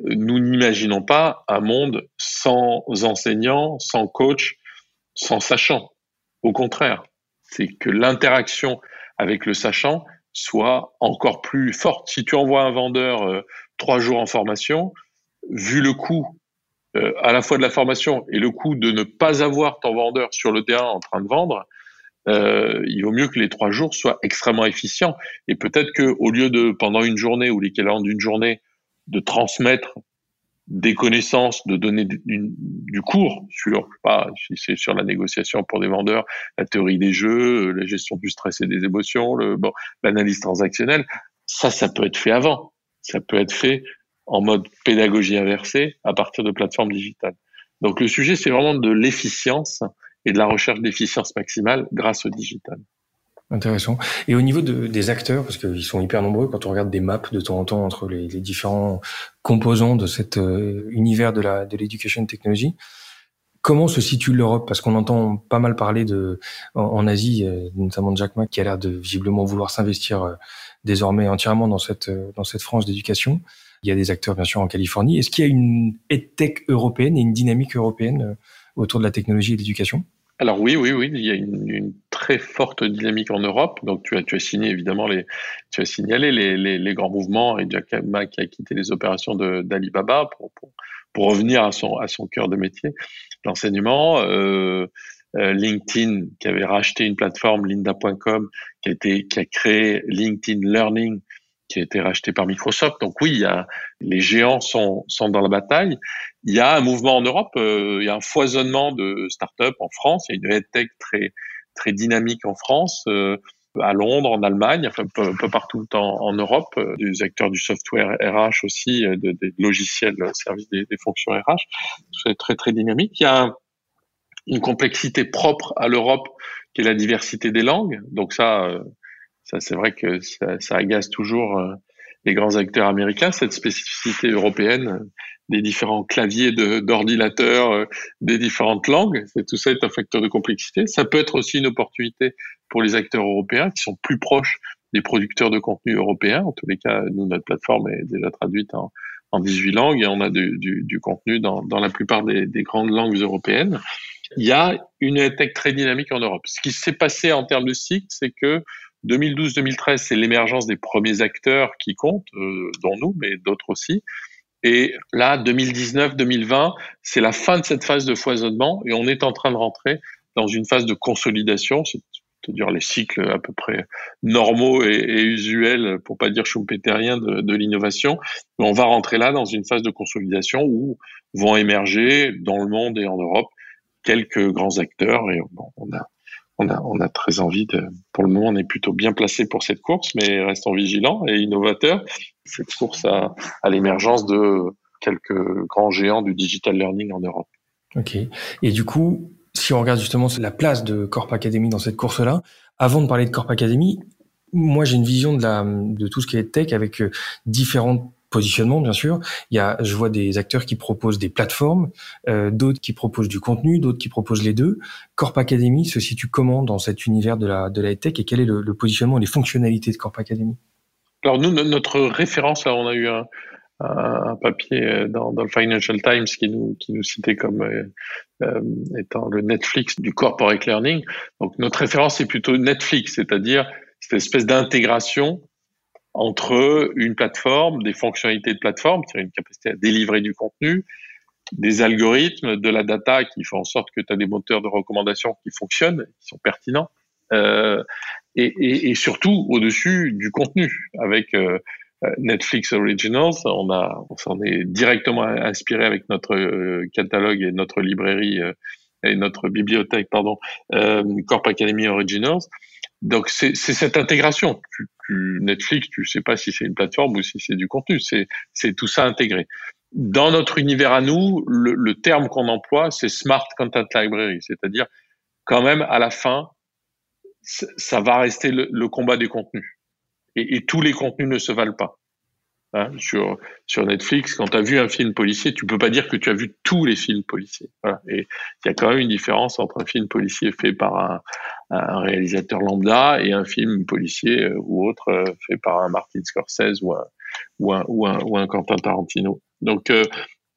euh, nous n'imaginons pas un monde sans enseignants, sans coach, sans sachant. Au contraire, c'est que l'interaction avec le sachant soit encore plus forte. Si tu envoies un vendeur trois jours en formation, vu le coût à la fois de la formation et le coût de ne pas avoir ton vendeur sur le terrain en train de vendre, euh, il vaut mieux que les trois jours soient extrêmement efficients. Et peut-être que au lieu de pendant une journée ou l'équivalent d'une journée de transmettre des connaissances, de donner du, du cours sur, pas, si c'est sur la négociation pour des vendeurs, la théorie des jeux, la gestion du stress et des émotions, le, bon, l'analyse transactionnelle, ça, ça peut être fait avant. Ça peut être fait en mode pédagogie inversée à partir de plateformes digitales. Donc le sujet, c'est vraiment de l'efficience et de la recherche d'efficience maximale grâce au digital. Intéressant. Et au niveau de, des acteurs, parce qu'ils sont hyper nombreux, quand on regarde des maps de temps en temps entre les, différents composants de cet euh, univers de la de l'éducation technology, comment se situe l'Europe? Parce qu'on entend pas mal parler de en, Asie, euh, notamment de Jack Ma, qui a l'air de visiblement vouloir s'investir euh, désormais entièrement dans cette dans cette frange d'éducation. Il y a des acteurs bien sûr en Californie. Est-ce qu'il y a une EdTech européenne et une dynamique européenne autour de la technologie et de l'éducation alors oui, oui, oui, il y a une, très forte dynamique en Europe. Donc tu as, signé évidemment tu as signalé les, grands mouvements et Jack Ma qui a quitté les opérations d'Alibaba pour, pour, revenir à son, cœur de métier, l'enseignement. Euh, euh, LinkedIn qui avait racheté une plateforme Linda.com qui a créé LinkedIn Learning qui a été racheté par Microsoft. Donc oui, les géants sont dans la bataille. Il y a un mouvement en Europe, euh, il y a un foisonnement de startups en France. Il y a une EdTech très très dynamique en France, euh, à Londres, en Allemagne, enfin un peu, partout en, en Europe, euh, des acteurs du software RH aussi, de, des logiciels service des, des, fonctions RH. C'est très très dynamique. Il y a une complexité propre à l'Europe qui est la diversité des langues. Donc ça, ça, c'est vrai que ça, ça, agace toujours euh, les grands acteurs américains, cette spécificité européenne euh, des différents claviers d'ordinateurs, euh, des différentes langues. Tout ça est un facteur de complexité. Ça peut être aussi une opportunité pour les acteurs européens qui sont plus proches des producteurs de contenu européens. En tous les cas, nous, notre plateforme est déjà traduite en, en 18 langues et on a du, contenu dans, la plupart des, des, grandes langues européennes. Il y a une tech très dynamique en Europe. Ce qui s'est passé en termes de cycle, c'est que 2012-2013, c'est l'émergence des premiers acteurs qui comptent, euh, dont nous, mais d'autres aussi. Et là, 2019-2020, c'est la fin de cette phase de foisonnement et on est en train de rentrer dans une phase de consolidation, c'est-à-dire les cycles à peu près normaux et, usuels, pour pas dire schumpeterien, de, l'innovation. On va rentrer là dans une phase de consolidation où vont émerger dans le monde et en Europe quelques grands acteurs et on a on a, très envie de. Pour le moment, on est plutôt bien placé pour cette course, mais restons vigilants et innovateurs. Cette course à, l'émergence de quelques grands géants du digital learning en Europe. Ok. Et du coup, si on regarde justement la place de Corp Academy dans cette course-là, avant de parler de Corp Academy, moi j'ai une vision de, de tout ce qui est tech avec euh, différentes positionnement, bien sûr. Il y a, je vois des acteurs qui proposent des plateformes, euh, d'autres qui proposent du contenu, d'autres qui proposent les deux. Corp Academy se situe comment dans cet univers de la de la tech et quel est le, positionnement et les fonctionnalités de Corp Academy? Alors nous, notre référence, là, on a eu un, un, papier dans, dans, le Financial Times qui nous, qui nous citait comme étant le Netflix du corporate learning. Donc notre référence c'est plutôt Netflix, c'est-à-dire cette espèce d'intégration entre une plateforme, des fonctionnalités de plateforme, a une capacité à délivrer du contenu, des algorithmes, de la data qui font en sorte que tu as des moteurs de recommandation qui fonctionnent, qui sont pertinents, euh, et, et, et, surtout au-dessus du contenu. Avec euh, Netflix Originals, on a, on s'en est directement inspiré avec notre euh, catalogue et notre librairie euh, et notre bibliothèque, pardon, Corp Academy Originals. Donc c'est cette intégration. Netflix, tu sais pas si c'est une plateforme ou si c'est du contenu. C'est tout ça intégré. Dans notre univers à nous, le, terme qu'on emploie, c'est Smart Content Library, c'est-à-dire quand même à la fin, ça va rester le, combat des contenus. Et, tous les contenus ne se valent pas. Hein, sur sur Netflix, quand tu as vu un film policier, tu peux pas dire que tu as vu tous les films policiers. Voilà. Et il y a quand même une différence entre un film policier fait par un, un réalisateur lambda et un film policier euh, ou autre euh, fait par un Martin Scorsese ou un ou un ou un, ou un Quentin Tarantino. Donc euh,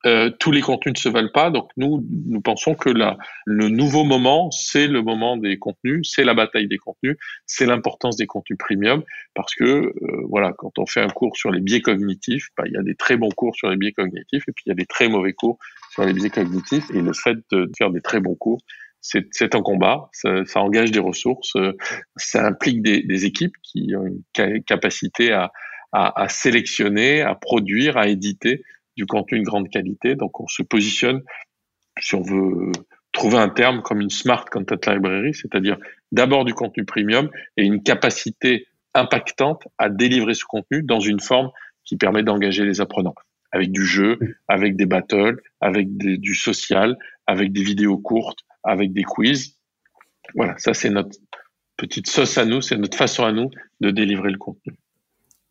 euh, tous les contenus ne se valent pas. Donc nous, nous pensons que la, le nouveau moment, c'est le moment des contenus, c'est la bataille des contenus, c'est l'importance des contenus premium, parce que euh, voilà, quand on fait un cours sur les biais cognitifs, bah, il y a des très bons cours sur les biais cognitifs, et puis il y a des très mauvais cours sur les biais cognitifs, et le fait de faire des très bons cours, c'est un combat, ça, ça, engage des ressources, euh, ça implique des, des équipes qui ont une capacité à, à, à sélectionner, à produire, à éditer du contenu de grande qualité. Donc on se positionne, si on veut trouver un terme, comme une smart content library, c'est-à-dire d'abord du contenu premium et une capacité impactante à délivrer ce contenu dans une forme qui permet d'engager les apprenants avec du jeu, avec des battles, avec du social, avec des vidéos courtes, avec des quiz. Voilà, ça c'est notre petite sauce à nous, c'est notre façon à nous de délivrer le contenu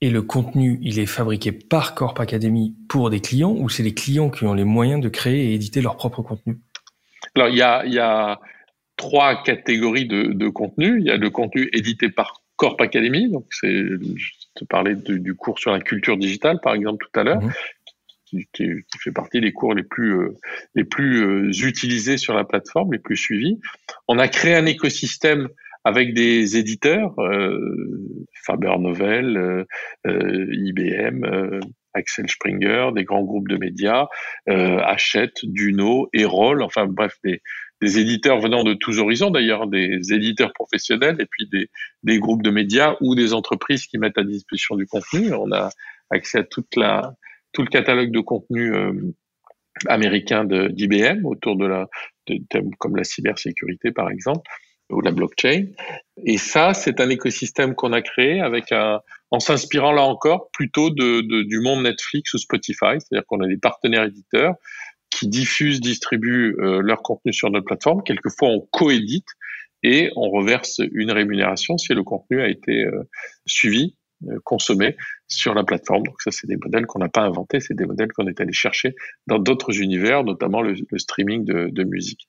et le contenu, il est fabriqué par Corp Academy pour des clients ou c'est les clients qui ont les moyens de créer et éditer leur propre contenu? Alors, il y a, y a trois catégories de, de, contenu. Il y a le contenu édité par Corp Academy, donc c'est, je te parlais du cours sur la culture digitale, par exemple, tout à l'heure. Mhm. Qui, qui, fait partie des cours les plus euh, les plus euh, utilisés sur la plateforme, les plus suivis. On a créé un écosystème avec des éditeurs, euh, Faber Novel, euh, euh IBM, Axel Springer, des grands groupes de médias, Hachette, Duno, Erol, enfin bref, des, des éditeurs venant de tous horizons d'ailleurs, des éditeurs professionnels et puis des, des, groupes de médias ou des entreprises qui mettent à disposition du contenu. On a accès à toute la, tout le catalogue de contenu euh, américain d'IBM autour de la de thèmes comme la cybersécurité par exemple ou la blockchain. Et ça, c'est un écosystème qu'on a créé avec un, en s'inspirant là encore plutôt de, du monde Netflix ou Spotify, c'est-à-dire qu'on a des partenaires éditeurs qui diffusent, distribuent euh, leur contenu sur notre plateforme. Quelquefois, on coédite et on reverse une rémunération si le contenu a été euh, suivi, euh, consommé sur la plateforme. Donc ça, c'est des modèles qu'on n'a pas inventés, c'est des modèles qu'on est allé chercher dans d'autres univers, notamment le, streaming de musique.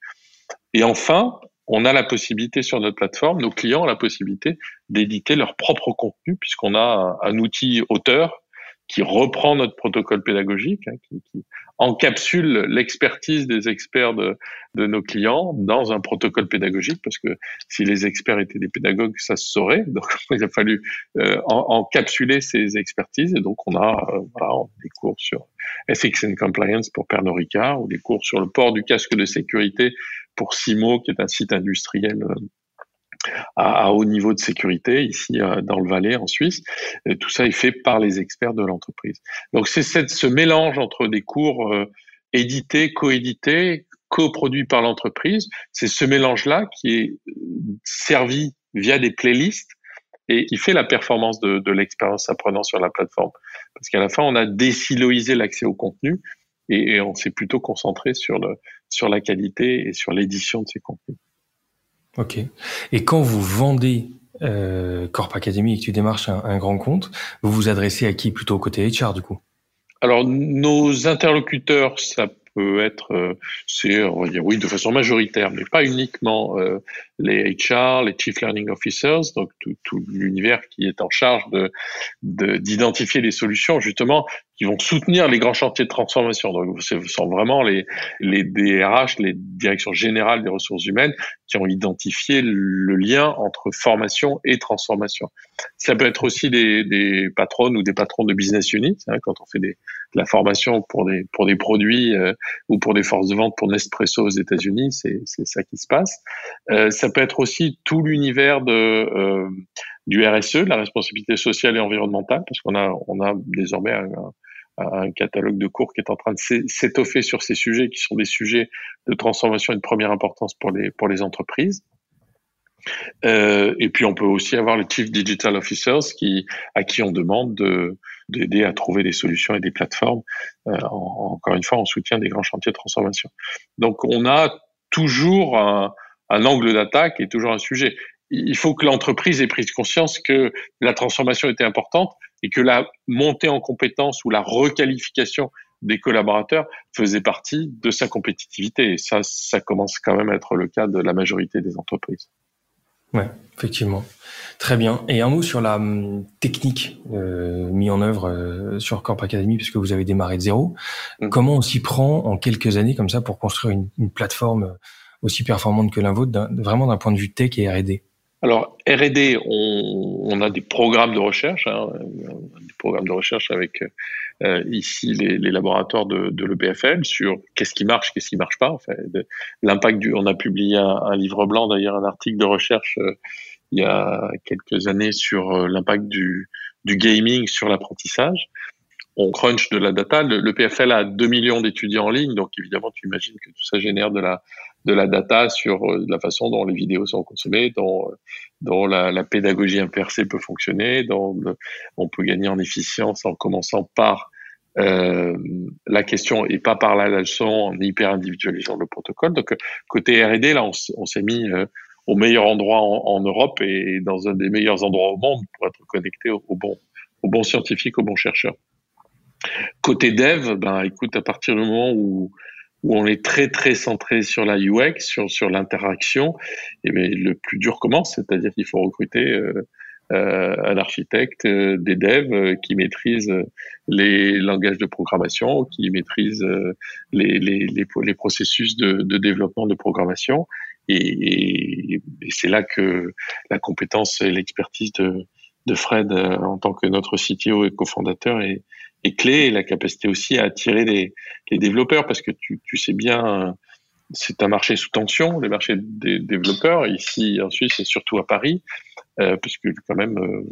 Et enfin, on a la possibilité sur notre plateforme, nos clients ont la possibilité d'éditer leur propre contenu puisqu'on a un, outil auteur qui reprend notre protocole pédagogique, hein, qui, qui, encapsule l'expertise des experts de, de, nos clients dans un protocole pédagogique, parce que si les experts étaient des pédagogues, ça se saurait. *laughs* Donc, il a fallu euh, encapsuler ces expertises. Et donc, on a euh, voilà, des cours sur Ethics and Compliance pour Pernod Ricard, ou des cours sur le port du casque de sécurité pour Simo, qui est un site industriel euh, à, haut niveau de sécurité ici euh, dans le Valais en Suisse. tout ça est fait par les experts de l'entreprise. Donc c'est ce mélange entre des cours euh, édités, coédités, coproduits par l'entreprise. C'est ce mélange-là qui est servi via des playlists et qui fait la performance de, de l'expérience apprenant sur la plateforme. Parce qu'à la fin, on a désiloisé l'accès au contenu et, on s'est plutôt concentré sur, le, sur la qualité et sur l'édition de ces contenus. Ok. Et quand vous vendez euh, Corp Academy et que tu démarches un, grand compte, vous vous adressez à qui plutôt côté HR du coup? Alors nos interlocuteurs, ça peut être, euh, c'est, on va dire, oui, de façon majoritaire, mais pas uniquement euh, les HR, les Chief Learning Officers, donc tout, tout l'univers qui est en charge de, d'identifier les solutions. Justement, qui vont soutenir les grands chantiers de transformation. Donc, ce sont vraiment les, les DRH, les directions générales des ressources humaines, qui ont identifié le lien entre formation et transformation. Ça peut être aussi des, des patronnes ou des patrons de business units, hein, quand on fait des, de la formation pour des, pour des produits euh, ou pour des forces de vente pour Nespresso aux États-Unis, c'est ça qui se passe. Euh, ça peut être aussi tout l'univers de euh, du RSE, la responsabilité sociale et environnementale, parce qu'on a, on a désormais un catalogue de cours qui est en train de s'étoffer sur ces sujets qui sont des sujets de transformation et de première importance pour les, pour les entreprises. Euh, et puis on peut aussi avoir le Chief Digital Officers qui, à qui on demande de, d'aider à trouver des solutions et des plateformes, euh, encore une fois en soutien des grands chantiers de transformation. Donc on a toujours un, un angle d'attaque et toujours un sujet. Il faut que l'entreprise ait pris conscience que la transformation était importante et que la montée en compétence ou la requalification des collaborateurs faisait partie de sa compétitivité. Et ça, ça commence quand même à être le cas de la majorité des entreprises. Ouais, effectivement. Très bien. Et un mot sur la hum, technique euh, mise en œuvre euh, sur Corp Academy, puisque vous avez démarré de zéro. Mm. Comment on s'y prend en quelques années comme ça pour construire une, une plateforme aussi performante que la vôtre, vraiment d'un point de vue tech et R&D alors R&D, on, a des programmes de recherche, hein, des programmes de recherche avec euh, ici les, laboratoires de, l'EPFL sur qu'est-ce qui marche, qu'est-ce qui marche pas. L'impact du. On a publié un, livre blanc, d'ailleurs, un article de recherche euh, il y a quelques années sur euh, l'impact du, du gaming sur l'apprentissage. On crunch de la data. Le, le PFL a 2 millions d'étudiants en ligne, donc évidemment, tu imagines que tout ça génère de la de la data sur euh, la façon dont les vidéos sont consommées, dont, dont la, pédagogie inversée peut fonctionner, dont on peut gagner en efficience en commençant par euh, la question et pas par la leçon en hyper individualisant le protocole. Donc côté R&D là, on, s'est mis euh, au meilleur endroit en, Europe et dans un des meilleurs endroits au monde pour être connecté au, au bon aux bons scientifiques, aux bons chercheurs. Côté dev, ben écoute, à partir du moment où où on est très très centré sur la UX, sur sur l'interaction, et bien le plus dur commence, c'est-à-dire qu'il faut recruter euh, euh, un architecte, euh, des devs qui maîtrisent les langages de programmation, qui maîtrisent les, les, les, les, processus de, de, développement de programmation. Et, et, c'est là que la compétence et l'expertise de, de Fred en tant que notre CTO et cofondateur est, est clé et la capacité aussi à attirer les, les développeurs parce que tu, tu sais bien, c'est un marché sous tension, le marché des développeurs. Ici, en Suisse et surtout à Paris, euh, puisque quand même, euh,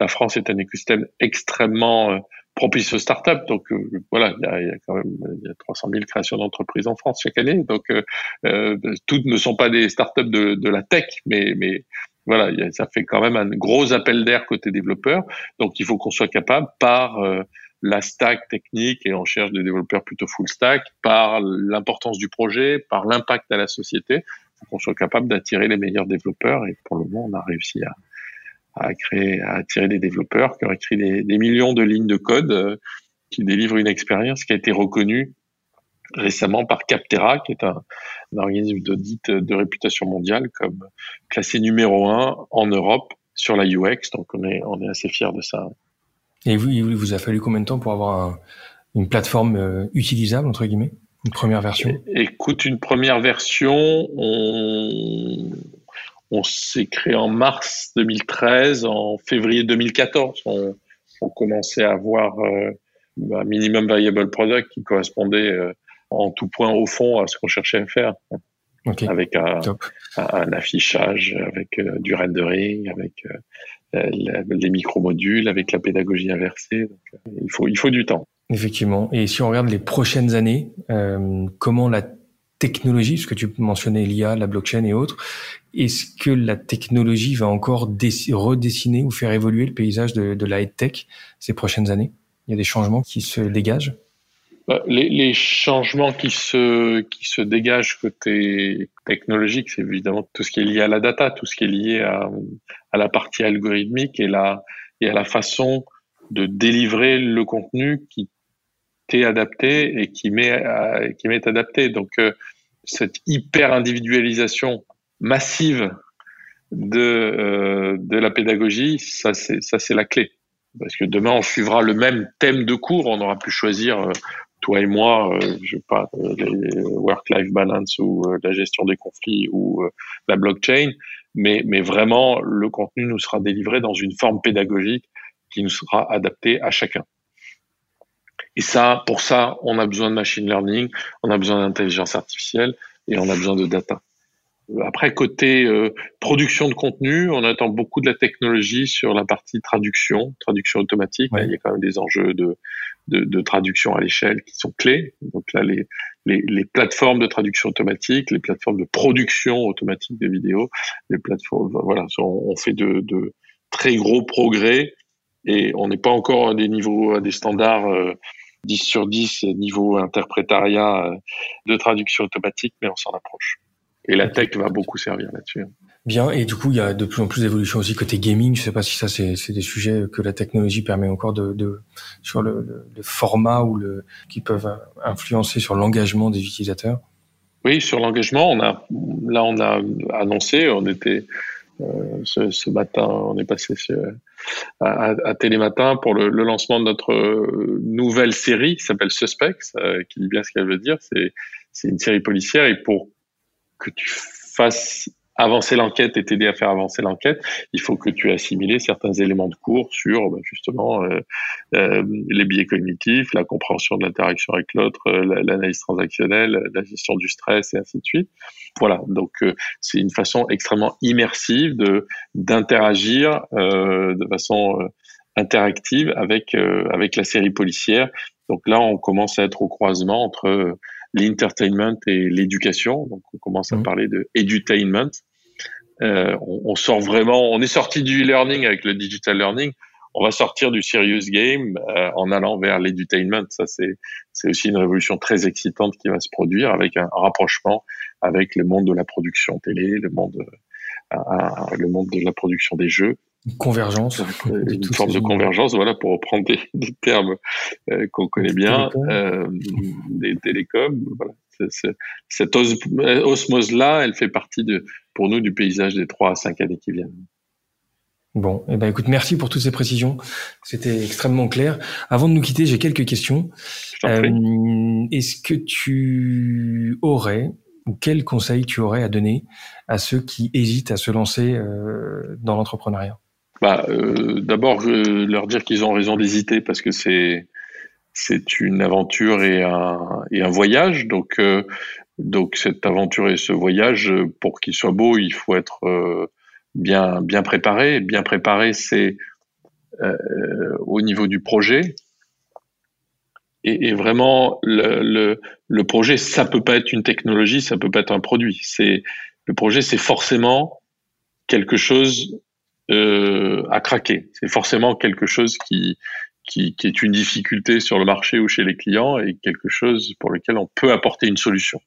la France est un écosystème extrêmement euh, propice aux startups. Donc euh, voilà, il y a, y a, quand même y a 300 000 créations d'entreprises en France chaque année. Donc euh, toutes ne sont pas des startups de, de la tech, mais, mais voilà, ça fait quand même un gros appel d'air côté développeurs. Donc il faut qu'on soit capable par la stack technique et on cherche des développeurs plutôt full stack par l'importance du projet, par l'impact à la société, faut qu'on soit capable d'attirer les meilleurs développeurs et pour le moment on a réussi à, créer, à attirer des développeurs qui ont écrit des, des millions de lignes de code euh, qui délivrent une expérience qui a été reconnue récemment par Captera, qui est un, un organisme d'audit de réputation mondiale comme classé numéro un en Europe sur la UX. Donc on est, on est assez fiers de ça. Et vous, il vous a fallu combien de temps pour avoir une plateforme euh, utilisable, entre guillemets? Une première version? Écoute, une première version, on, on s'est créé en mars 2013. En février 2014, on, on commençait à avoir euh, un minimum viable product qui correspondait euh, en tout point au fond à ce qu'on cherchait à faire. Avec un, un, affichage, avec du rendering, avec les micro-modules avec la pédagogie inversée. Euh, il, faut, il faut du temps. Effectivement. Et si on regarde les prochaines années, euh, comment la technologie, ce que tu mentionnais l'IA, la blockchain et autres, est-ce que la technologie va encore redessiner ou faire évoluer le paysage de, de la tech ces prochaines années? Il y a des changements qui se dégagent? Les, les, changements qui se, qui se dégagent côté technologique, c'est évidemment tout ce qui est lié à la data, tout ce qui est lié à, à la partie algorithmique et, la, et à la façon de délivrer le contenu qui t'est adapté et qui m'est qui m'est adapté. Donc euh, cette hyper individualisation massive de euh, de la pédagogie, ça c'est ça c'est la clé. Parce que demain, on suivra le même thème de cours, on aura pu choisir, toi et moi, je sais pas, work-life balance ou la gestion des conflits ou la blockchain, mais, mais vraiment, le contenu nous sera délivré dans une forme pédagogique qui nous sera adaptée à chacun. Et ça, pour ça, on a besoin de machine learning, on a besoin d'intelligence artificielle et on a besoin de data. Après, côté euh, production de contenu, on attend beaucoup de la technologie sur la partie traduction, traduction automatique. Il y a quand même des enjeux de, de, de traduction à l'échelle qui sont clés. Donc là, les, les, les, plateformes de traduction automatique, les plateformes de production automatique de vidéos, les plateformes, voilà, on, fait de, de, très gros progrès et on n'est pas encore à des niveaux, à des standards euh, 10 sur 10 niveau interprétariat euh, de traduction automatique, mais on s'en approche. Et la tech va beaucoup servir là-dessus. Bien, et du coup, il y a de plus en plus d'évolution aussi côté gaming. Je sais pas si ça, c'est, des sujets que la technologie permet encore de, sur le, format ou qui peuvent influencer sur l'engagement des utilisateurs. Oui, sur l'engagement, on a là, on a annoncé, on était euh, ce, matin, on est passé à, Télématin pour le, lancement de notre euh, nouvelle série qui s'appelle Suspects, euh, qui dit bien ce qu'elle veut dire. C'est une série policière et pour que tu fasses avancer l'enquête et t'aider à faire avancer l'enquête, il faut que tu aies assimilé certains éléments de cours sur bah, justement euh, euh, les biais cognitifs, la compréhension de l'interaction avec l'autre, euh, l'analyse transactionnelle, la gestion du stress et ainsi de suite. Voilà, donc euh, c'est une façon extrêmement immersive de d'interagir de façon interactive avec avec la série policière. Donc là, on commence à être au croisement entre l'entertainment et l'éducation. Donc, on commence à mmh. parler de edutainment. Euh, on, on, sort vraiment, on est sorti du e-learning avec le digital learning. On va sortir du serious game euh, en allant vers l'edutainment. Ça, c'est c'est aussi une révolution très excitante qui va se produire avec un, rapprochement avec le monde de la production télé, le monde euh, le monde de la production des jeux convergence. Une forme de convergence, voilà, pour reprendre des, *laughs* termes euh, qu'on connaît bien, euh, des télécoms. Voilà. cette osmose-là, elle fait partie de, pour nous du paysage des trois à cinq années qui viennent. Bon, eh ben écoute, merci pour toutes ces précisions. C'était extrêmement clair. Avant de nous quitter, j'ai quelques questions. Euh, Est-ce que tu aurais ou quel conseil tu aurais à donner à ceux qui hésitent à se lancer euh, dans l'entrepreneuriat? Bah, euh, D'abord, leur dire qu'ils ont raison d'hésiter parce que c'est c'est une aventure et un, et un voyage. Donc, euh, donc cette aventure et ce voyage, pour qu'il soit beau, il faut être euh, bien bien préparé. Bien préparé, c'est au niveau du projet. Et, et vraiment, le, le, le, projet, ça peut pas être une technologie, ça peut pas être un produit. C'est le projet, c'est forcément quelque chose euh, à craquer. C'est forcément quelque chose qui, qui, est une difficulté sur le marché ou chez les clients et quelque chose pour lequel on peut apporter une solution.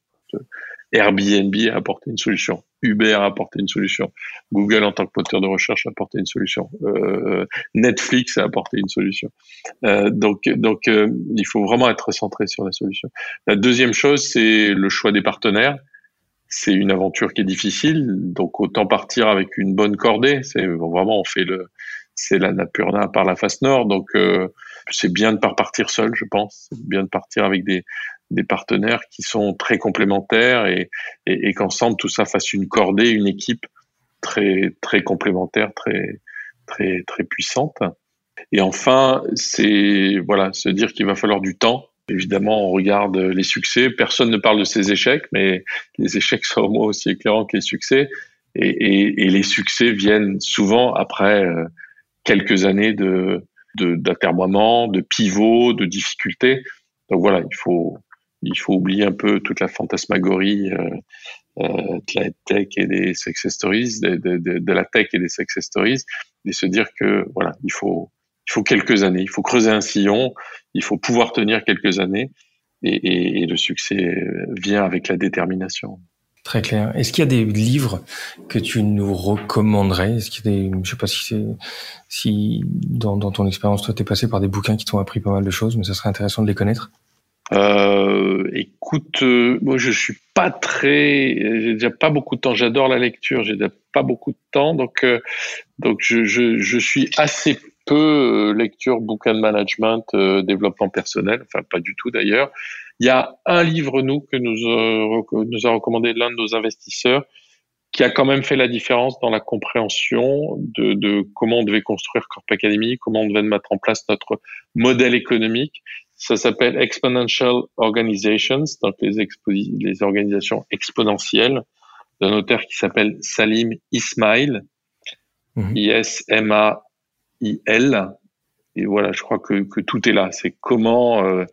Airbnb a apporté une solution, Uber a apporté une solution, Google en tant que moteur de recherche a apporté une solution, euh, Netflix a apporté une solution. Euh, donc, donc il faut vraiment être centré sur la solution. La deuxième chose, c'est le choix des partenaires c'est une aventure qui est difficile, donc autant partir avec une bonne cordée. C'est vraiment on fait le, c'est la Napurna par la face nord, donc euh, c'est bien de pas repartir seul, je pense. C'est bien de partir avec des des partenaires qui sont très complémentaires et, et, et qu'ensemble tout ça fasse une cordée, une équipe très très complémentaire, très très très puissante. Et enfin, c'est voilà, se dire qu'il va falloir du temps Évidemment, on regarde les succès. Personne ne parle de ses échecs, mais les échecs sont au moins aussi éclairants que les succès. Et, et, et les succès viennent souvent après euh, quelques années de d'atermoiement, de, de pivot, de difficultés. Donc voilà, il faut il faut oublier un peu toute la fantasmagorie euh, euh, de la tech et des success stories, de, de, de, la tech et des success stories, et se dire que voilà, il faut il faut quelques années, il faut creuser un sillon, il faut pouvoir tenir quelques années et, et, le succès vient avec la détermination. Très clair. Est-ce qu'il y a des livres que tu nous recommanderais? Est-ce qu'il y a des, je sais pas si c'est, si dans, dans ton expérience, toi, t'es passé par des bouquins qui t'ont appris pas mal de choses, mais ça serait intéressant de les connaître. Euh, écoute, euh, moi je suis pas très, j'ai déjà pas beaucoup de temps. J'adore la lecture, j'ai déjà pas beaucoup de temps, donc euh, donc je, je, je suis assez peu lecture, bouquin de management, développement personnel, enfin pas du tout d'ailleurs. Il y a un livre, nous, que nous, nous a recommandé l'un de nos investisseurs, qui a quand même fait la différence dans la compréhension de, de, comment on devait construire Corp Academy, comment on devait mettre en place notre modèle économique. Ça s'appelle Exponential Organizations, donc les, les organisations exponentielles, d'un auteur qui s'appelle Salim Ismail, mhm. I-S-M-A-I-L. Et voilà, je crois que, que tout est là. C'est comment, euh,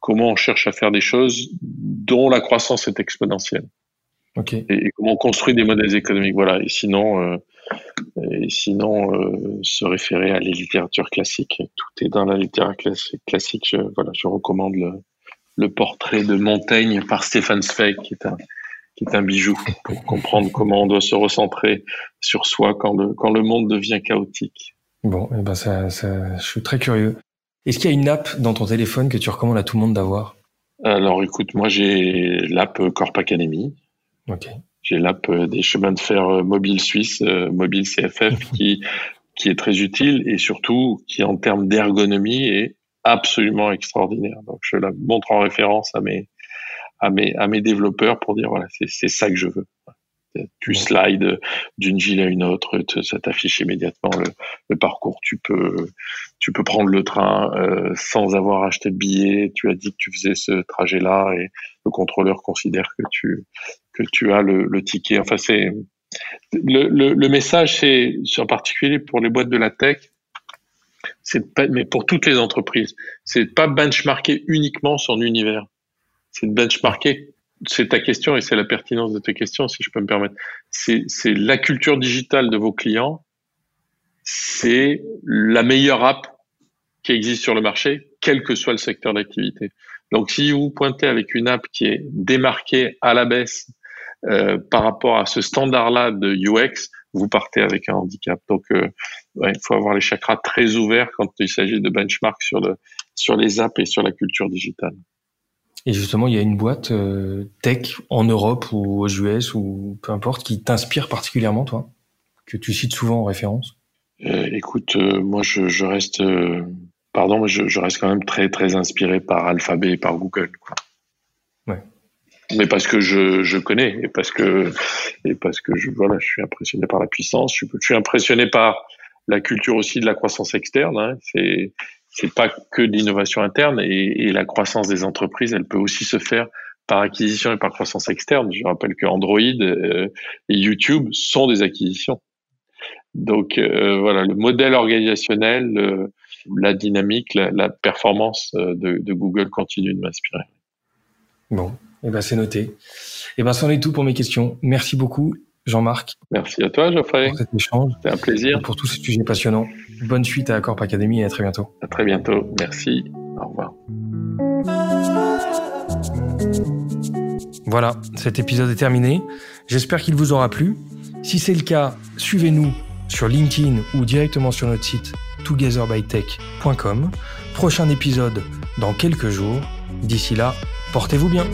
comment on cherche à faire des choses dont la croissance est exponentielle. Et, comment on construit des modèles économiques. Voilà. Et sinon, euh, et sinon euh, se référer à la littérature classique. Tout est dans la littérature classique. Je, voilà, je recommande le, le portrait de Montaigne par Stefan Zweig, qui est un, qui est un bijou pour comprendre comment on doit se recentrer sur soi quand le, quand le monde devient chaotique. Bon, eh ben ça, ça, je suis très curieux. Est-ce qu'il y a une app dans ton téléphone que tu recommandes à tout le monde d'avoir? Alors écoute, moi j'ai l'app Corp Academy. J'ai l'app euh, des chemins de fer euh, mobile suisse, euh, mobile CFF, *laughs* qui, qui est très utile et surtout qui, en termes d'ergonomie, est absolument extraordinaire. Donc, je la montre en référence à mes, à mes, à mes développeurs pour dire voilà, c'est ça que je veux. Tu slides d'une ville à une autre, ça t'affiche immédiatement le, parcours. Tu peux, tu peux prendre le train euh, sans avoir acheté de billet. Tu as dit que tu faisais ce trajet-là et le contrôleur considère que tu, que tu as le, le ticket. Enfin, c'est le, le, le, message, c'est en particulier pour les boîtes de la tech, c'est pas, mais pour toutes les entreprises, c'est pas benchmarker uniquement son univers. C'est de benchmarker c'est ta question et c'est la pertinence de tes questions, si je peux me permettre. C'est la culture digitale de vos clients. C'est la meilleure app qui existe sur le marché, quel que soit le secteur d'activité. Donc, si vous pointez avec une app qui est démarquée à la baisse euh, par rapport à ce standard-là de UX, vous partez avec un handicap. Donc, euh, il faut avoir les chakras très ouverts quand il s'agit de benchmark sur les apps et sur la culture digitale. Et justement, il y a une boîte euh, tech en Europe ou aux US ou peu importe qui t'inspire particulièrement, toi, que tu cites souvent en référence? Euh, écoute, euh, moi, je, je reste, pardon, mais je, je, reste quand même très très inspiré par Alphabet et par Google. Quoi. Ouais. Mais parce que je, je connais et parce que et parce que je voilà, je suis impressionné par la puissance. Je, je suis impressionné par la culture aussi de la croissance externe. Hein. C'est c'est pas que de l'innovation interne et, la croissance des entreprises, elle peut aussi se faire par acquisition et par croissance externe. Je rappelle que Android euh, et YouTube sont des acquisitions. Donc euh, voilà, le modèle organisationnel, la dynamique, la, performance euh, de, Google continue de m'inspirer. Bon, et eh ben c'est noté. Et eh ben c'en est tout pour mes questions. Merci beaucoup Jean-Marc. Merci à toi, Geoffrey. Pour cet échange. C'était un plaisir. Et pour tous ces sujets passionnants. Bonne suite à Corp Academy et à très bientôt. À très bientôt. Merci. Au revoir. Voilà, cet épisode est terminé. J'espère qu'il vous aura plu. Si c'est le cas, suivez-nous sur LinkedIn ou directement sur notre site togetherbytech.com. Prochain épisode dans quelques jours. D'ici là, portez-vous bien.